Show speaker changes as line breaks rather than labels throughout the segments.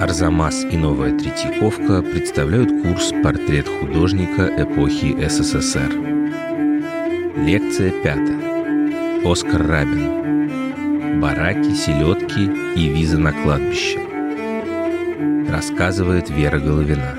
Арзамас и Новая Третьяковка представляют курс «Портрет художника эпохи СССР». Лекция пятая. Оскар Рабин. Бараки, селедки и виза на кладбище. Рассказывает Вера Головина.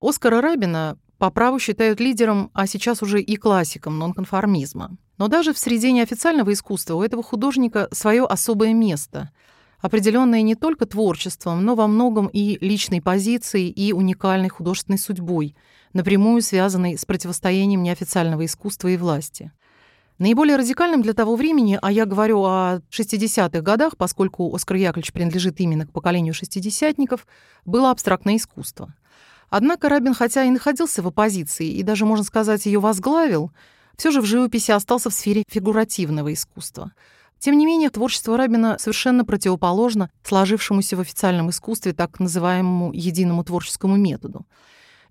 Оскара Рабина по праву считают лидером, а сейчас уже и классиком нонконформизма. Но даже в среде неофициального искусства у этого художника свое особое место, определенное не только творчеством, но во многом и личной позицией, и уникальной художественной судьбой, напрямую связанной с противостоянием неофициального искусства и власти. Наиболее радикальным для того времени, а я говорю о 60-х годах, поскольку Оскар Яковлевич принадлежит именно к поколению шестидесятников, было абстрактное искусство. Однако Рабин, хотя и находился в оппозиции и даже, можно сказать, ее возглавил, все же в живописи остался в сфере фигуративного искусства. Тем не менее, творчество Рабина совершенно противоположно сложившемуся в официальном искусстве так называемому единому творческому методу.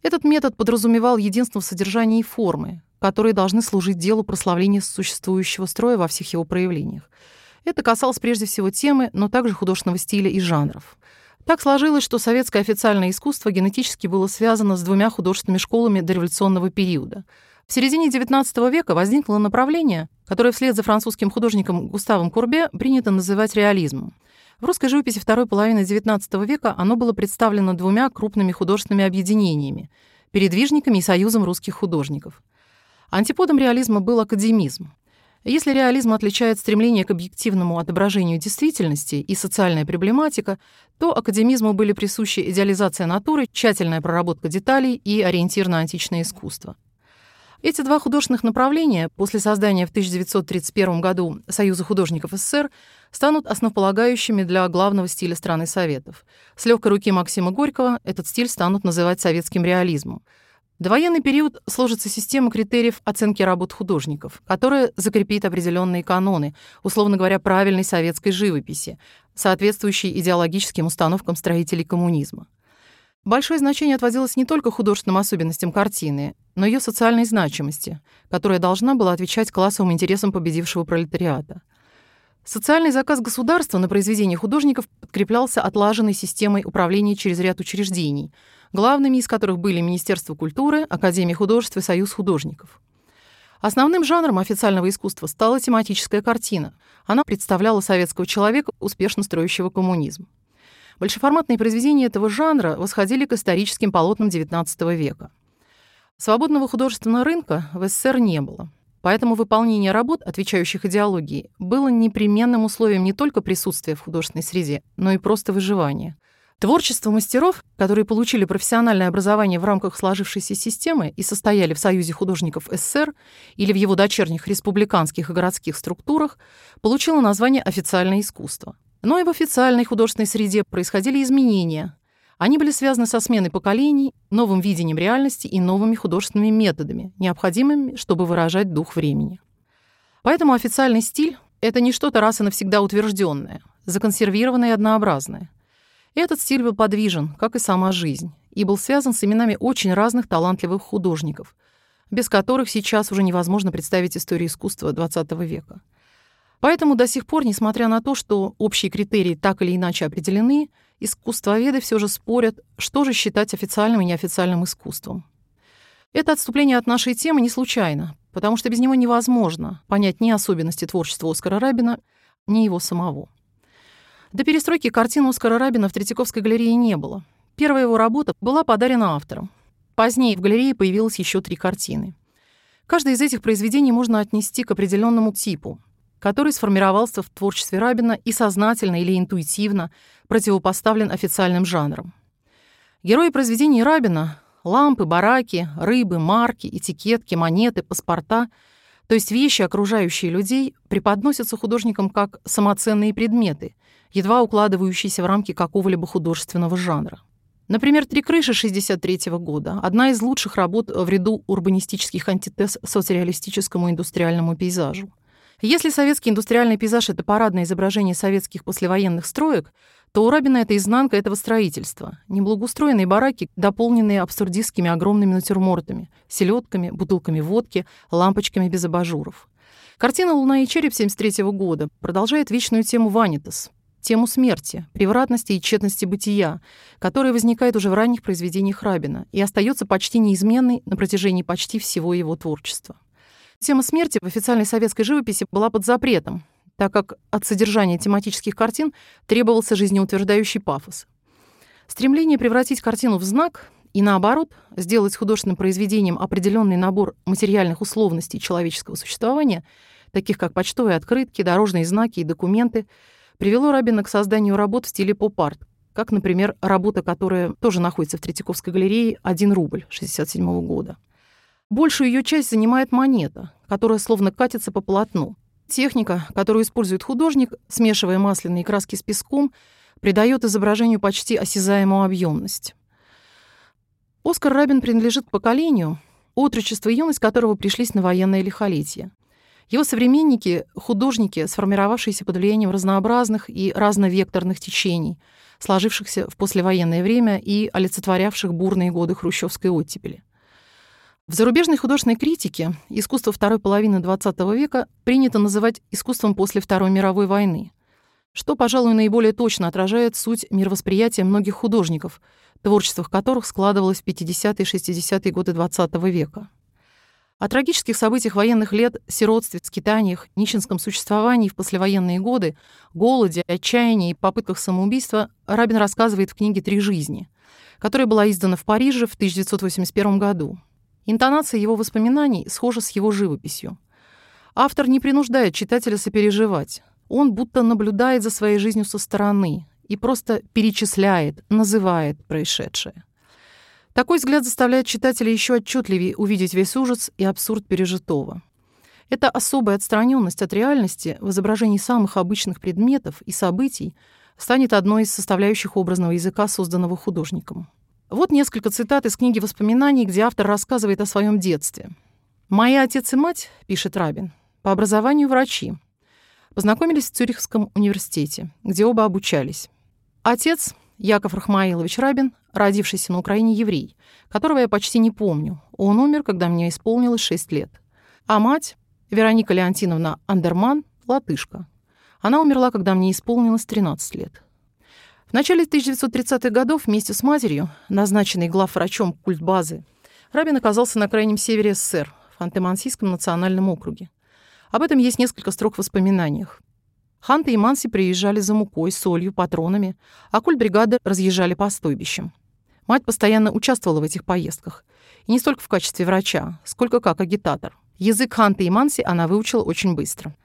Этот метод подразумевал единство в содержании и формы, которые должны служить делу прославления существующего строя во всех его проявлениях. Это касалось прежде всего темы, но также художественного стиля и жанров. Так сложилось, что советское официальное искусство генетически было связано с двумя художественными школами дореволюционного периода — в середине XIX века возникло направление, которое вслед за французским художником Густавом Курбе принято называть реализмом. В русской живописи второй половины XIX века оно было представлено двумя крупными художественными объединениями — передвижниками и союзом русских художников. Антиподом реализма был академизм. Если реализм отличает стремление к объективному отображению действительности и социальная проблематика, то академизму были присущи идеализация натуры, тщательная проработка деталей и ориентир на античное искусство. Эти два художественных направления после создания в 1931 году Союза художников СССР станут основополагающими для главного стиля страны Советов. С легкой руки Максима Горького этот стиль станут называть советским реализмом. В довоенный период сложится система критериев оценки работ художников, которая закрепит определенные каноны, условно говоря, правильной советской живописи, соответствующей идеологическим установкам строителей коммунизма. Большое значение отводилось не только художественным особенностям картины, но ее социальной значимости, которая должна была отвечать классовым интересам победившего пролетариата. Социальный заказ государства на произведения художников подкреплялся отлаженной системой управления через ряд учреждений, главными из которых были Министерство культуры, Академия художеств и Союз художников. Основным жанром официального искусства стала тематическая картина. Она представляла советского человека, успешно строящего коммунизм. Большеформатные произведения этого жанра восходили к историческим полотнам XIX века. Свободного художественного рынка в СССР не было. Поэтому выполнение работ, отвечающих идеологии, было непременным условием не только присутствия в художественной среде, но и просто выживания. Творчество мастеров, которые получили профессиональное образование в рамках сложившейся системы и состояли в Союзе художников СССР или в его дочерних республиканских и городских структурах, получило название «официальное искусство». Но и в официальной художественной среде происходили изменения. Они были связаны со сменой поколений, новым видением реальности и новыми художественными методами, необходимыми, чтобы выражать дух времени. Поэтому официальный стиль — это не что-то раз и навсегда утвержденное, законсервированное и однообразное. Этот стиль был подвижен, как и сама жизнь, и был связан с именами очень разных талантливых художников, без которых сейчас уже невозможно представить историю искусства XX века. Поэтому до сих пор, несмотря на то, что общие критерии так или иначе определены, искусствоведы все же спорят, что же считать официальным и неофициальным искусством. Это отступление от нашей темы не случайно, потому что без него невозможно понять ни особенности творчества Оскара Рабина, ни его самого. До перестройки картин Оскара Рабина в Третьяковской галерее не было. Первая его работа была подарена автором. Позднее в галерее появилось еще три картины. Каждое из этих произведений можно отнести к определенному типу — который сформировался в творчестве Рабина и сознательно или интуитивно противопоставлен официальным жанрам. Герои произведений Рабина — лампы, бараки, рыбы, марки, этикетки, монеты, паспорта — то есть вещи, окружающие людей, преподносятся художникам как самоценные предметы, едва укладывающиеся в рамки какого-либо художественного жанра. Например, «Три крыши» 1963 года — одна из лучших работ в ряду урбанистических антитез соцреалистическому индустриальному пейзажу. Если советский индустриальный пейзаж — это парадное изображение советских послевоенных строек, то у Рабина это изнанка этого строительства. Неблагоустроенные бараки, дополненные абсурдистскими огромными натюрмортами, селедками, бутылками водки, лампочками без абажуров. Картина «Луна и череп» 73 года продолжает вечную тему «Ванитас», тему смерти, превратности и тщетности бытия, которая возникает уже в ранних произведениях Рабина и остается почти неизменной на протяжении почти всего его творчества. Тема смерти в официальной советской живописи была под запретом, так как от содержания тематических картин требовался жизнеутверждающий пафос. Стремление превратить картину в знак и, наоборот, сделать художественным произведением определенный набор материальных условностей человеческого существования, таких как почтовые открытки, дорожные знаки и документы, привело Рабина к созданию работ в стиле поп-арт, как, например, работа, которая тоже находится в Третьяковской галерее «Один рубль» 1967 года. Большую ее часть занимает монета, которая словно катится по полотну. Техника, которую использует художник, смешивая масляные краски с песком, придает изображению почти осязаемую объемность. Оскар Рабин принадлежит к поколению, отрочество и юность которого пришлись на военное лихолетие. Его современники — художники, сформировавшиеся под влиянием разнообразных и разновекторных течений, сложившихся в послевоенное время и олицетворявших бурные годы хрущевской оттепели. В зарубежной художественной критике искусство второй половины XX века принято называть искусством после Второй мировой войны, что, пожалуй, наиболее точно отражает суть мировосприятия многих художников, творчество которых складывалось в 50-е и 60-е годы XX века. О трагических событиях военных лет, сиротстве, скитаниях, нищенском существовании в послевоенные годы, голоде, отчаянии и попытках самоубийства Рабин рассказывает в книге «Три жизни», которая была издана в Париже в 1981 году. Интонация его воспоминаний схожа с его живописью. Автор не принуждает читателя сопереживать. Он будто наблюдает за своей жизнью со стороны и просто перечисляет, называет происшедшее. Такой взгляд заставляет читателя еще отчетливее увидеть весь ужас и абсурд пережитого. Эта особая отстраненность от реальности в изображении самых обычных предметов и событий станет одной из составляющих образного языка, созданного художником. Вот несколько цитат из книги воспоминаний, где автор рассказывает о своем детстве. «Мои отец и мать, — пишет Рабин, — по образованию врачи. Познакомились в Цюрихском университете, где оба обучались. Отец, Яков Рахмаилович Рабин, родившийся на Украине еврей, которого я почти не помню. Он умер, когда мне исполнилось 6 лет. А мать, Вероника Леонтиновна Андерман, латышка. Она умерла, когда мне исполнилось 13 лет. В начале 1930-х годов вместе с матерью, назначенной главврачом культбазы, Рабин оказался на крайнем севере СССР, в Ханты-Мансийском национальном округе. Об этом есть несколько строк в воспоминаниях. Ханты и Манси приезжали за мукой, солью, патронами, а культбригады разъезжали по стойбищам. Мать постоянно участвовала в этих поездках. И не столько в качестве врача, сколько как агитатор. Язык Ханты и Манси она выучила очень быстро.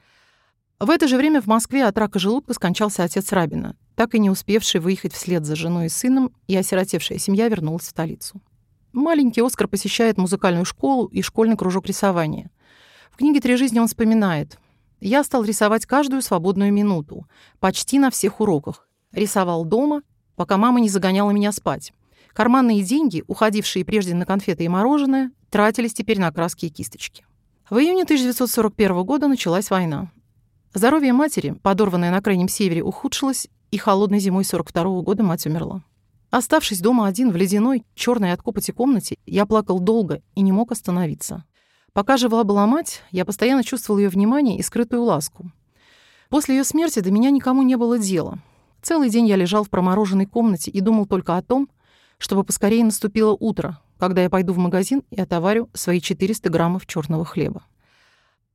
В это же время в Москве от рака желудка скончался отец Рабина, так и не успевший выехать вслед за женой и сыном, и осиротевшая семья вернулась в столицу. Маленький Оскар посещает музыкальную школу и школьный кружок рисования. В книге «Три жизни» он вспоминает. «Я стал рисовать каждую свободную минуту, почти на всех уроках. Рисовал дома, пока мама не загоняла меня спать. Карманные деньги, уходившие прежде на конфеты и мороженое, тратились теперь на краски и кисточки». В июне 1941 года началась война. Здоровье матери, подорванное на Крайнем Севере, ухудшилось, и холодной зимой 42 -го года мать умерла. Оставшись дома один в ледяной, черной от копоти комнате, я плакал долго и не мог остановиться. Пока жива была мать, я постоянно чувствовал ее внимание и скрытую ласку. После ее смерти до меня никому не было дела. Целый день я лежал в промороженной комнате и думал только о том, чтобы поскорее наступило утро, когда я пойду в магазин и отоварю свои 400 граммов черного хлеба.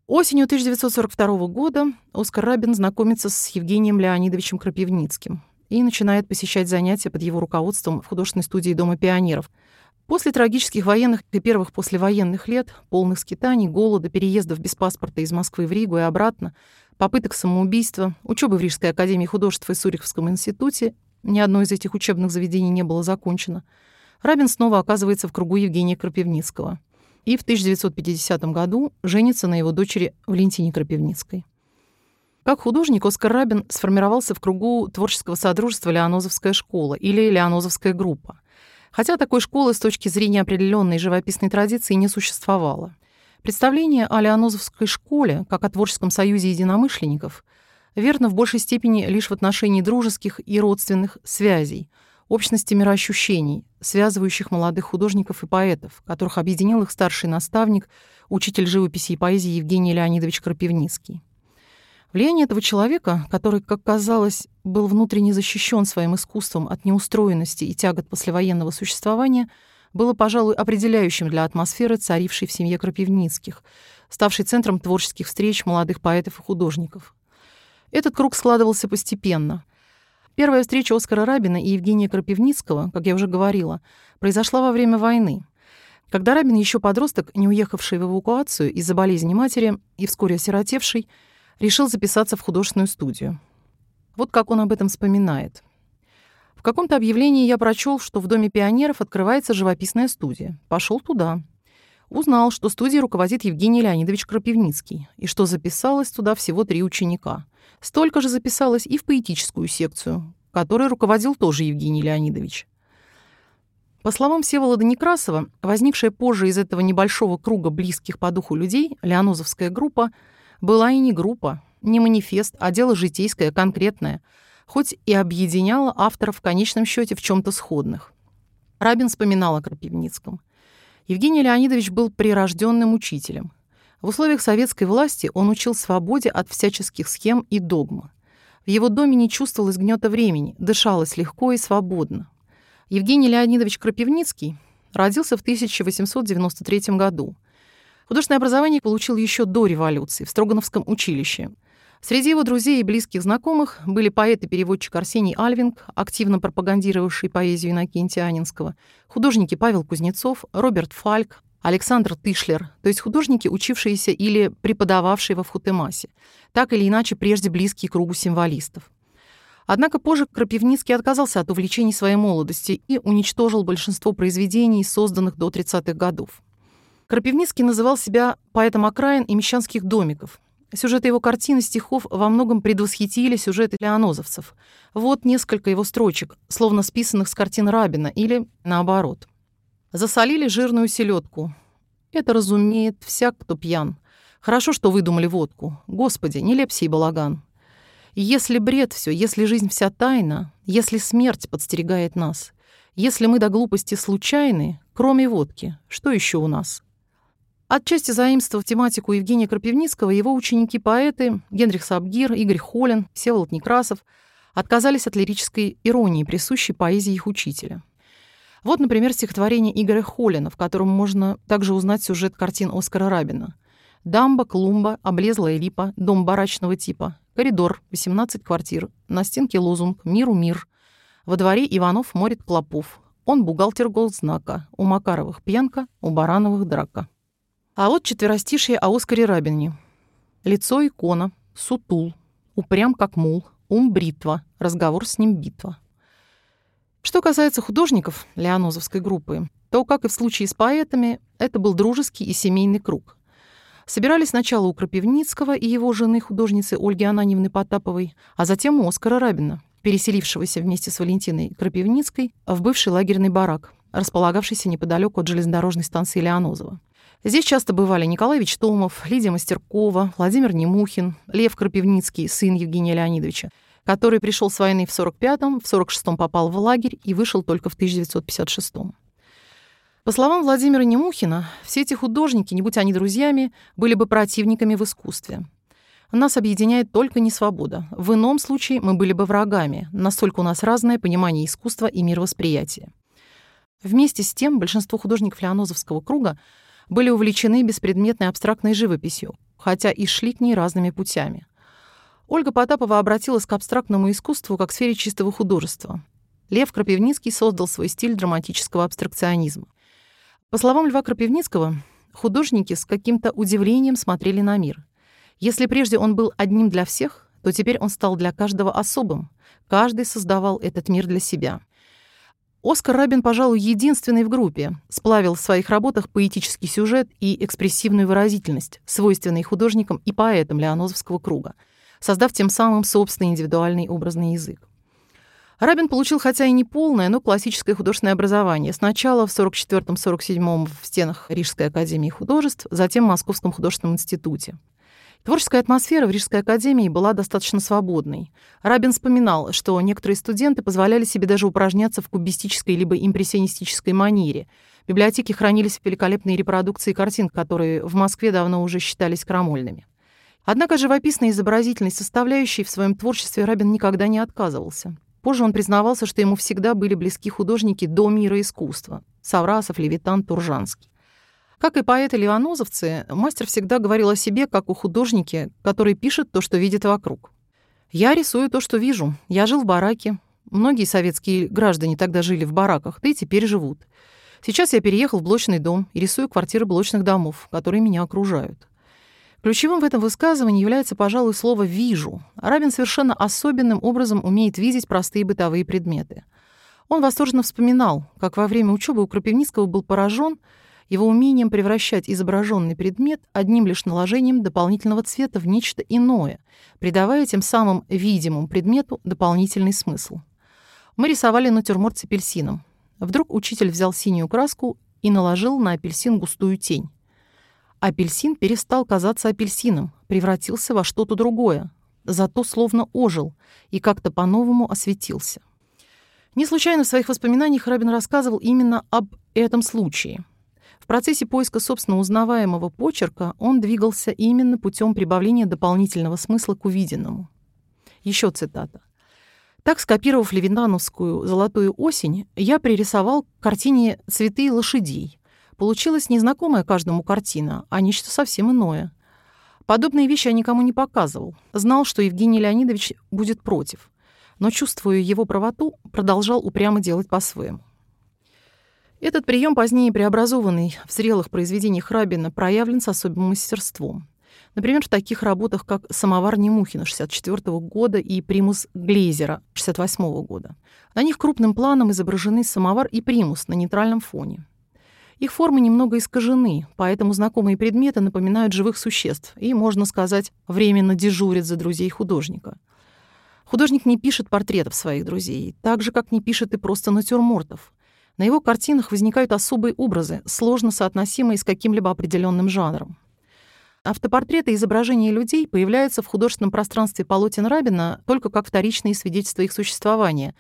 Осенью 1942 года Оскар Рабин знакомится с Евгением Леонидовичем Крапивницким и начинает посещать занятия под его руководством в художественной студии Дома пионеров. После трагических военных и первых послевоенных лет, полных скитаний, голода, переездов без паспорта из Москвы в Ригу и обратно, попыток самоубийства, учебы в Рижской академии художеств и Суриховском институте, ни одно из этих учебных заведений не было закончено, Рабин снова оказывается в кругу Евгения Крапивницкого — и в 1950 году женится на его дочери Валентине Крапивницкой. Как художник Оскар Рабин сформировался в кругу творческого содружества «Леонозовская школа» или «Леонозовская группа», хотя такой школы с точки зрения определенной живописной традиции не существовало. Представление о Леонозовской школе, как о творческом союзе единомышленников, верно в большей степени лишь в отношении дружеских и родственных связей, общности мироощущений, связывающих молодых художников и поэтов, которых объединил их старший наставник, учитель живописи и поэзии Евгений Леонидович Крапивницкий. Влияние этого человека, который, как казалось, был внутренне защищен своим искусством от неустроенности и тягот послевоенного существования, было, пожалуй, определяющим для атмосферы, царившей в семье Крапивницких, ставшей центром творческих встреч молодых поэтов и художников. Этот круг складывался постепенно. Первая встреча Оскара Рабина и Евгения Крапивницкого, как я уже говорила, произошла во время войны. Когда Рабин, еще подросток, не уехавший в эвакуацию из-за болезни матери и вскоре осиротевший, решил записаться в художественную студию. Вот как он об этом вспоминает. В каком-то объявлении я прочел, что в Доме пионеров открывается живописная студия. Пошел туда. Узнал, что студией руководит Евгений Леонидович Крапивницкий, и что записалось туда всего три ученика. Столько же записалось и в поэтическую секцию, которой руководил тоже Евгений Леонидович. По словам Всеволода Некрасова, возникшая позже из этого небольшого круга близких по духу людей, Леонозовская группа — была и не группа, не манифест, а дело житейское, конкретное, хоть и объединяла авторов в конечном счете в чем то сходных. Рабин вспоминал о Крапивницком. Евгений Леонидович был прирожденным учителем. В условиях советской власти он учил свободе от всяческих схем и догм. В его доме не чувствовалось гнета времени, дышалось легко и свободно. Евгений Леонидович Крапивницкий родился в 1893 году – Художественное образование получил еще до революции в Строгановском училище. Среди его друзей и близких знакомых были поэт и переводчик Арсений Альвинг, активно пропагандировавший поэзию Иннокентия Анинского, художники Павел Кузнецов, Роберт Фальк, Александр Тышлер, то есть художники, учившиеся или преподававшие во Вхутемасе, так или иначе прежде близкие кругу символистов. Однако позже Крапивницкий отказался от увлечений своей молодости и уничтожил большинство произведений, созданных до 30-х годов. Крапивницкий называл себя поэтом окраин и мещанских домиков. Сюжеты его картин и стихов во многом предвосхитили сюжеты леонозовцев. Вот несколько его строчек, словно списанных с картин Рабина, или наоборот. «Засолили жирную селедку. Это разумеет всяк, кто пьян. Хорошо, что выдумали водку. Господи, не лепси и балаган. Если бред все, если жизнь вся тайна, если смерть подстерегает нас, если мы до глупости случайны, кроме водки, что еще у нас?» Отчасти заимствовав тематику Евгения Крапивницкого, его ученики-поэты Генрих Сабгир, Игорь Холин, Всеволод Некрасов отказались от лирической иронии, присущей поэзии их учителя. Вот, например, стихотворение Игоря Холина, в котором можно также узнать сюжет картин Оскара Рабина. «Дамба, клумба, облезлая липа, дом барачного типа, коридор, 18 квартир, на стенке лозунг «Миру мир», во дворе Иванов морит клопов, он бухгалтер голдзнака, у Макаровых пьянка, у Барановых драка. А вот четверостишие о Оскаре Рабине. Лицо икона, сутул, упрям как мул, ум бритва, разговор с ним битва. Что касается художников Леонозовской группы, то, как и в случае с поэтами, это был дружеский и семейный круг. Собирались сначала у Крапивницкого и его жены, художницы Ольги Ананьевны Потаповой, а затем у Оскара Рабина, переселившегося вместе с Валентиной Крапивницкой в бывший лагерный барак, располагавшийся неподалеку от железнодорожной станции Леонозова. Здесь часто бывали Николай Вичтомов, Лидия Мастеркова, Владимир Немухин, Лев Крапивницкий, сын Евгения Леонидовича, который пришел с войны в 45-м, в 46-м попал в лагерь и вышел только в 1956-м. По словам Владимира Немухина, все эти художники, не будь они друзьями, были бы противниками в искусстве. Нас объединяет только не свобода. В ином случае мы были бы врагами, настолько у нас разное понимание искусства и мировосприятия. Вместе с тем, большинство художников Леонозовского круга были увлечены беспредметной абстрактной живописью, хотя и шли к ней разными путями. Ольга Потапова обратилась к абстрактному искусству как к сфере чистого художества. Лев Крапивницкий создал свой стиль драматического абстракционизма. По словам Льва Крапивницкого, художники с каким-то удивлением смотрели на мир. Если прежде он был одним для всех, то теперь он стал для каждого особым. Каждый создавал этот мир для себя. Оскар Рабин, пожалуй, единственный в группе, сплавил в своих работах поэтический сюжет и экспрессивную выразительность, свойственные художникам и поэтам Леонозовского круга, создав тем самым собственный индивидуальный образный язык. Рабин получил хотя и не полное, но классическое художественное образование. Сначала в 44-47 в стенах Рижской академии художеств, затем в Московском художественном институте. Творческая атмосфера в Рижской академии была достаточно свободной. Рабин вспоминал, что некоторые студенты позволяли себе даже упражняться в кубистической либо импрессионистической манере. В библиотеке хранились великолепные репродукции картин, которые в Москве давно уже считались крамольными. Однако живописной изобразительной составляющей в своем творчестве Рабин никогда не отказывался. Позже он признавался, что ему всегда были близки художники до мира искусства — Саврасов, Левитан, Туржанский. Как и поэты-ливанозовцы, мастер всегда говорил о себе, как о художнике, который пишет то, что видит вокруг. «Я рисую то, что вижу. Я жил в бараке. Многие советские граждане тогда жили в бараках, да и теперь живут. Сейчас я переехал в блочный дом и рисую квартиры блочных домов, которые меня окружают. Ключевым в этом высказывании является, пожалуй, слово «вижу». Рабин совершенно особенным образом умеет видеть простые бытовые предметы. Он восторженно вспоминал, как во время учебы у Крапивницкого был поражен – его умением превращать изображенный предмет одним лишь наложением дополнительного цвета в нечто иное, придавая тем самым видимому предмету дополнительный смысл. Мы рисовали натюрморт с апельсином. Вдруг учитель взял синюю краску и наложил на апельсин густую тень. Апельсин перестал казаться апельсином, превратился во что-то другое, зато словно ожил и как-то по-новому осветился. Не случайно в своих воспоминаниях Рабин рассказывал именно об этом случае — в процессе поиска собственно узнаваемого почерка он двигался именно путем прибавления дополнительного смысла к увиденному. Еще цитата. Так, скопировав левинановскую «Золотую осень», я пририсовал к картине «Цветы лошадей». Получилась незнакомая каждому картина, а нечто совсем иное. Подобные вещи я никому не показывал. Знал, что Евгений Леонидович будет против. Но, чувствуя его правоту, продолжал упрямо делать по-своему. Этот прием, позднее преобразованный в зрелых произведениях Рабина, проявлен с особым мастерством. Например, в таких работах, как «Самовар Немухина» 1964 года и «Примус Глейзера» 1968 года. На них крупным планом изображены самовар и примус на нейтральном фоне. Их формы немного искажены, поэтому знакомые предметы напоминают живых существ и, можно сказать, временно дежурят за друзей художника. Художник не пишет портретов своих друзей, так же, как не пишет и просто натюрмортов. На его картинах возникают особые образы, сложно соотносимые с каким-либо определенным жанром. Автопортреты и изображения людей появляются в художественном пространстве полотен Рабина только как вторичные свидетельства их существования,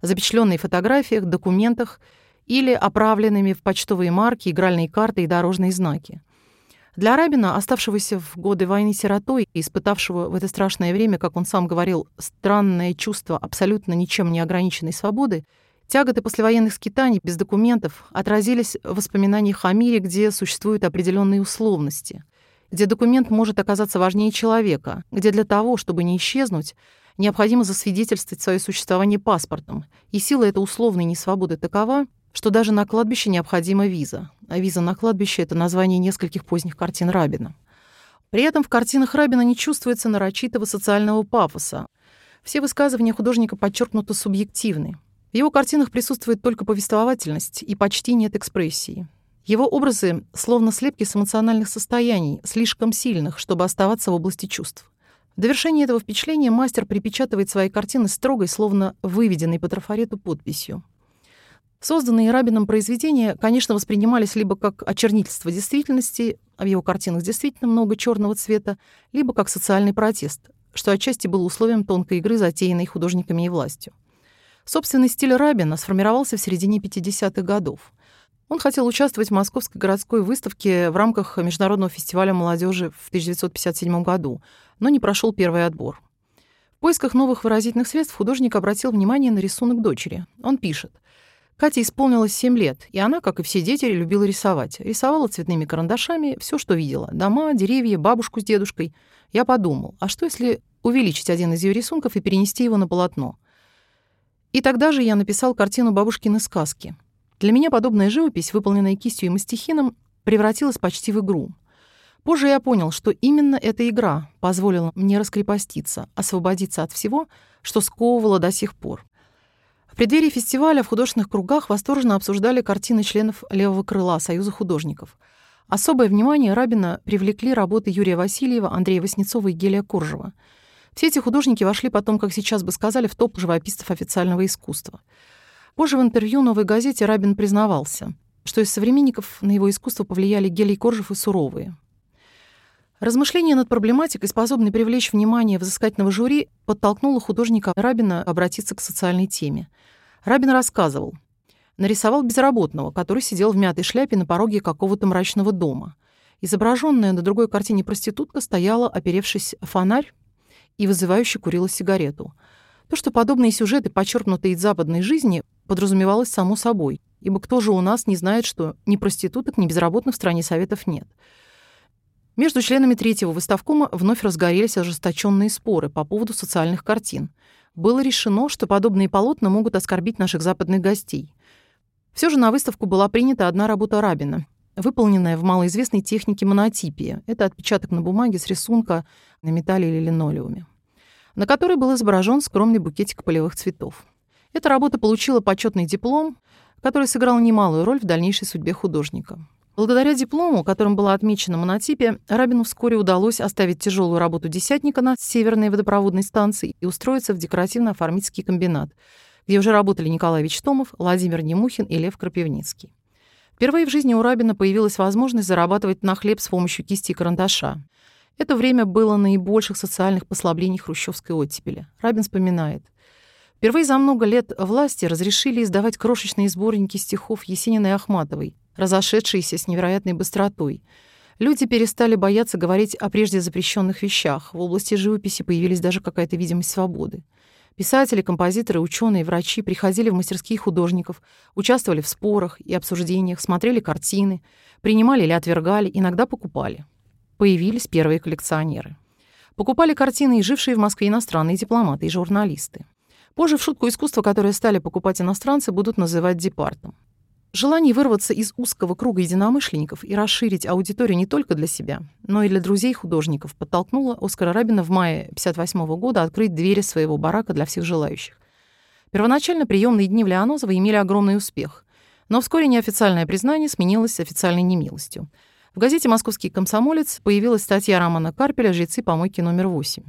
запечатленные в фотографиях, документах или оправленными в почтовые марки, игральные карты и дорожные знаки. Для Рабина, оставшегося в годы войны сиротой и испытавшего в это страшное время, как он сам говорил, странное чувство абсолютно ничем не ограниченной свободы, Тяготы послевоенных скитаний без документов отразились в воспоминаниях о мире, где существуют определенные условности, где документ может оказаться важнее человека, где для того, чтобы не исчезнуть, необходимо засвидетельствовать свое существование паспортом, и сила этой условной несвободы такова, что даже на кладбище необходима виза. А виза на кладбище — это название нескольких поздних картин Рабина. При этом в картинах Рабина не чувствуется нарочитого социального пафоса. Все высказывания художника подчеркнуто субъективны. В его картинах присутствует только повествовательность и почти нет экспрессии. Его образы словно слепки с эмоциональных состояний, слишком сильных, чтобы оставаться в области чувств. В довершение этого впечатления мастер припечатывает свои картины строгой, словно выведенной по трафарету подписью. Созданные Рабином произведения, конечно, воспринимались либо как очернительство действительности, а в его картинах действительно много черного цвета, либо как социальный протест, что отчасти было условием тонкой игры, затеянной художниками и властью. Собственный стиль Рабина сформировался в середине 50-х годов. Он хотел участвовать в Московской городской выставке в рамках Международного фестиваля молодежи в 1957 году, но не прошел первый отбор. В поисках новых выразительных средств художник обратил внимание на рисунок дочери. Он пишет. Кате исполнилось 7 лет, и она, как и все дети, любила рисовать. Рисовала цветными карандашами все, что видела. Дома, деревья, бабушку с дедушкой. Я подумал, а что если увеличить один из ее рисунков и перенести его на полотно? И тогда же я написал картину «Бабушкины сказки». Для меня подобная живопись, выполненная кистью и мастихином, превратилась почти в игру. Позже я понял, что именно эта игра позволила мне раскрепоститься, освободиться от всего, что сковывало до сих пор. В преддверии фестиваля в художественных кругах восторженно обсуждали картины членов левого крыла Союза художников. Особое внимание Рабина привлекли работы Юрия Васильева, Андрея Васнецова и Гелия Коржева — все эти художники вошли потом, как сейчас бы сказали, в топ живописцев официального искусства. Позже в интервью «Новой газете» Рабин признавался, что из современников на его искусство повлияли Гелий Коржев и Суровые. Размышление над проблематикой, способной привлечь внимание взыскательного жюри, подтолкнуло художника Рабина обратиться к социальной теме. Рабин рассказывал. Нарисовал безработного, который сидел в мятой шляпе на пороге какого-то мрачного дома. Изображенная на другой картине проститутка стояла, оперевшись фонарь, и вызывающе курила сигарету. То, что подобные сюжеты, почерпнутые из западной жизни, подразумевалось само собой, ибо кто же у нас не знает, что ни проституток, ни безработных в стране Советов нет — между членами третьего выставкома вновь разгорелись ожесточенные споры по поводу социальных картин. Было решено, что подобные полотна могут оскорбить наших западных гостей. Все же на выставку была принята одна работа Рабина, выполненная в малоизвестной технике монотипия. Это отпечаток на бумаге с рисунка на металле или линолеуме, на которой был изображен скромный букетик полевых цветов. Эта работа получила почетный диплом, который сыграл немалую роль в дальнейшей судьбе художника. Благодаря диплому, которым была отмечена монотипия, Рабину вскоре удалось оставить тяжелую работу десятника на северной водопроводной станции и устроиться в декоративно-оформительский комбинат, где уже работали Николай Вичтомов, Владимир Немухин и Лев Крапивницкий. Впервые в жизни у Рабина появилась возможность зарабатывать на хлеб с помощью кисти и карандаша. Это время было наибольших социальных послаблений хрущевской оттепели. Рабин вспоминает. Впервые за много лет власти разрешили издавать крошечные сборники стихов Есениной и Ахматовой, разошедшиеся с невероятной быстротой. Люди перестали бояться говорить о прежде запрещенных вещах. В области живописи появились даже какая-то видимость свободы. Писатели, композиторы, ученые, врачи приходили в мастерские художников, участвовали в спорах и обсуждениях, смотрели картины, принимали или отвергали, иногда покупали. Появились первые коллекционеры. Покупали картины и жившие в Москве иностранные дипломаты и журналисты. Позже в шутку искусства, которые стали покупать иностранцы, будут называть департом. Желание вырваться из узкого круга единомышленников и расширить аудиторию не только для себя, но и для друзей художников подтолкнуло Оскара Рабина в мае 1958 года открыть двери своего барака для всех желающих. Первоначально приемные дни в Леонозово имели огромный успех, но вскоре неофициальное признание сменилось официальной немилостью. В газете «Московский комсомолец» появилась статья Романа Карпеля «Жрецы помойки номер 8».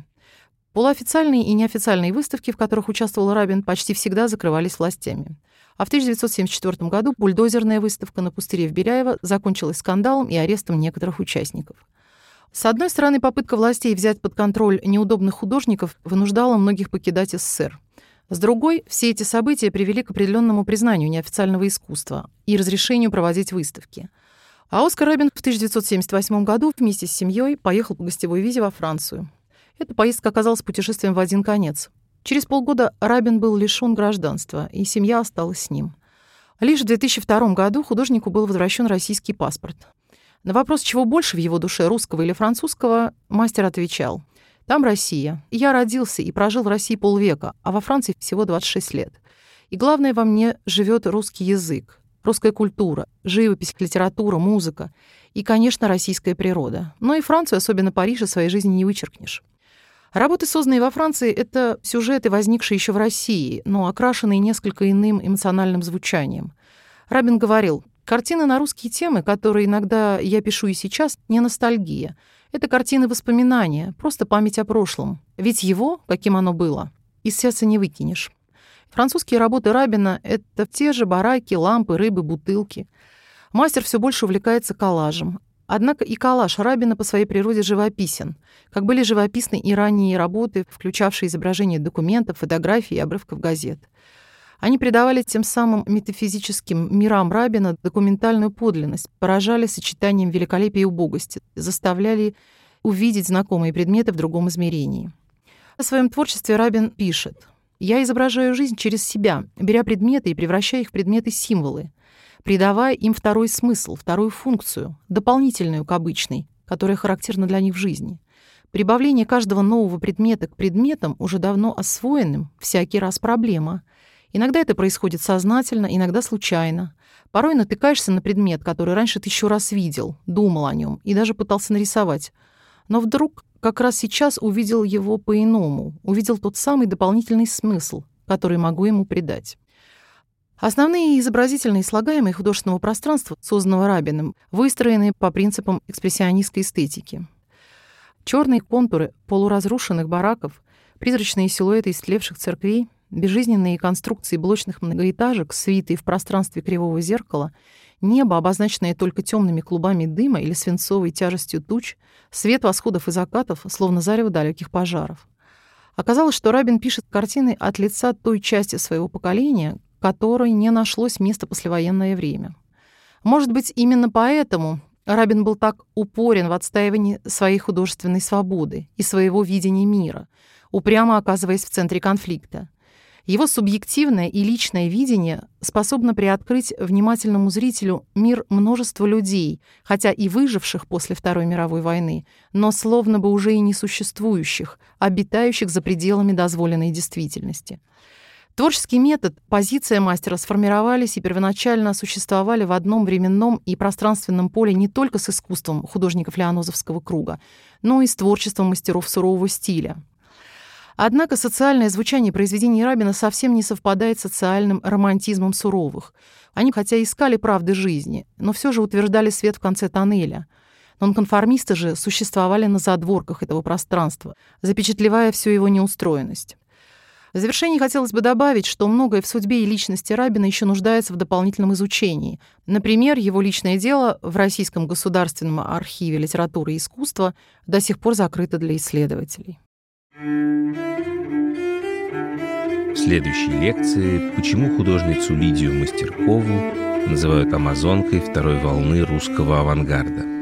Полуофициальные и неофициальные выставки, в которых участвовал Рабин, почти всегда закрывались властями. А в 1974 году бульдозерная выставка на пустыре в Беляево закончилась скандалом и арестом некоторых участников. С одной стороны, попытка властей взять под контроль неудобных художников вынуждала многих покидать СССР. С другой, все эти события привели к определенному признанию неофициального искусства и разрешению проводить выставки. А Оскар Рабин в 1978 году вместе с семьей поехал по гостевой визе во Францию. Эта поездка оказалась путешествием в один конец. Через полгода Рабин был лишён гражданства, и семья осталась с ним. Лишь в 2002 году художнику был возвращен российский паспорт. На вопрос, чего больше в его душе, русского или французского, мастер отвечал. «Там Россия. Я родился и прожил в России полвека, а во Франции всего 26 лет. И главное, во мне живет русский язык, русская культура, живопись, литература, музыка и, конечно, российская природа. Но и Францию, особенно Париж, из своей жизни не вычеркнешь. Работы, созданные во Франции, это сюжеты, возникшие еще в России, но окрашенные несколько иным эмоциональным звучанием. Рабин говорил, картины на русские темы, которые иногда я пишу и сейчас, не ностальгия. Это картины воспоминания, просто память о прошлом. Ведь его, каким оно было, из сердца не выкинешь. Французские работы Рабина — это те же бараки, лампы, рыбы, бутылки. Мастер все больше увлекается коллажем, Однако и коллаж Рабина по своей природе живописен, как были живописны и ранние работы, включавшие изображения документов, фотографий и обрывков газет. Они придавали тем самым метафизическим мирам Рабина документальную подлинность, поражали сочетанием великолепия и убогости, заставляли увидеть знакомые предметы в другом измерении. О своем творчестве Рабин пишет. «Я изображаю жизнь через себя, беря предметы и превращая их в предметы-символы придавая им второй смысл, вторую функцию, дополнительную к обычной, которая характерна для них в жизни. Прибавление каждого нового предмета к предметам, уже давно освоенным, всякий раз проблема. Иногда это происходит сознательно, иногда случайно. Порой натыкаешься на предмет, который раньше ты еще раз видел, думал о нем и даже пытался нарисовать. Но вдруг как раз сейчас увидел его по-иному, увидел тот самый дополнительный смысл, который могу ему придать. Основные изобразительные слагаемые художественного пространства, созданного Рабиным, выстроены по принципам экспрессионистской эстетики. Черные контуры полуразрушенных бараков, призрачные силуэты истлевших церквей, безжизненные конструкции блочных многоэтажек, свитые в пространстве кривого зеркала, Небо, обозначенное только темными клубами дыма или свинцовой тяжестью туч, свет восходов и закатов, словно зарево далеких пожаров. Оказалось, что Рабин пишет картины от лица той части своего поколения, которой не нашлось места послевоенное время. Может быть, именно поэтому Рабин был так упорен в отстаивании своей художественной свободы и своего видения мира, упрямо оказываясь в центре конфликта. Его субъективное и личное видение способно приоткрыть внимательному зрителю мир множества людей, хотя и выживших после Второй мировой войны, но словно бы уже и несуществующих, обитающих за пределами дозволенной действительности. Творческий метод, позиция мастера сформировались и первоначально существовали в одном временном и пространственном поле не только с искусством художников Леонозовского круга, но и с творчеством мастеров сурового стиля, Однако социальное звучание произведений Рабина совсем не совпадает с социальным романтизмом суровых. Они хотя искали правды жизни, но все же утверждали свет в конце тоннеля. Нонконформисты же существовали на задворках этого пространства, запечатлевая всю его неустроенность. В завершении хотелось бы добавить, что многое в судьбе и личности Рабина еще нуждается в дополнительном изучении. Например, его личное дело в Российском государственном архиве литературы и искусства до сих пор закрыто для исследователей.
В следующей лекции «Почему художницу Лидию Мастеркову называют амазонкой второй волны русского авангарда?»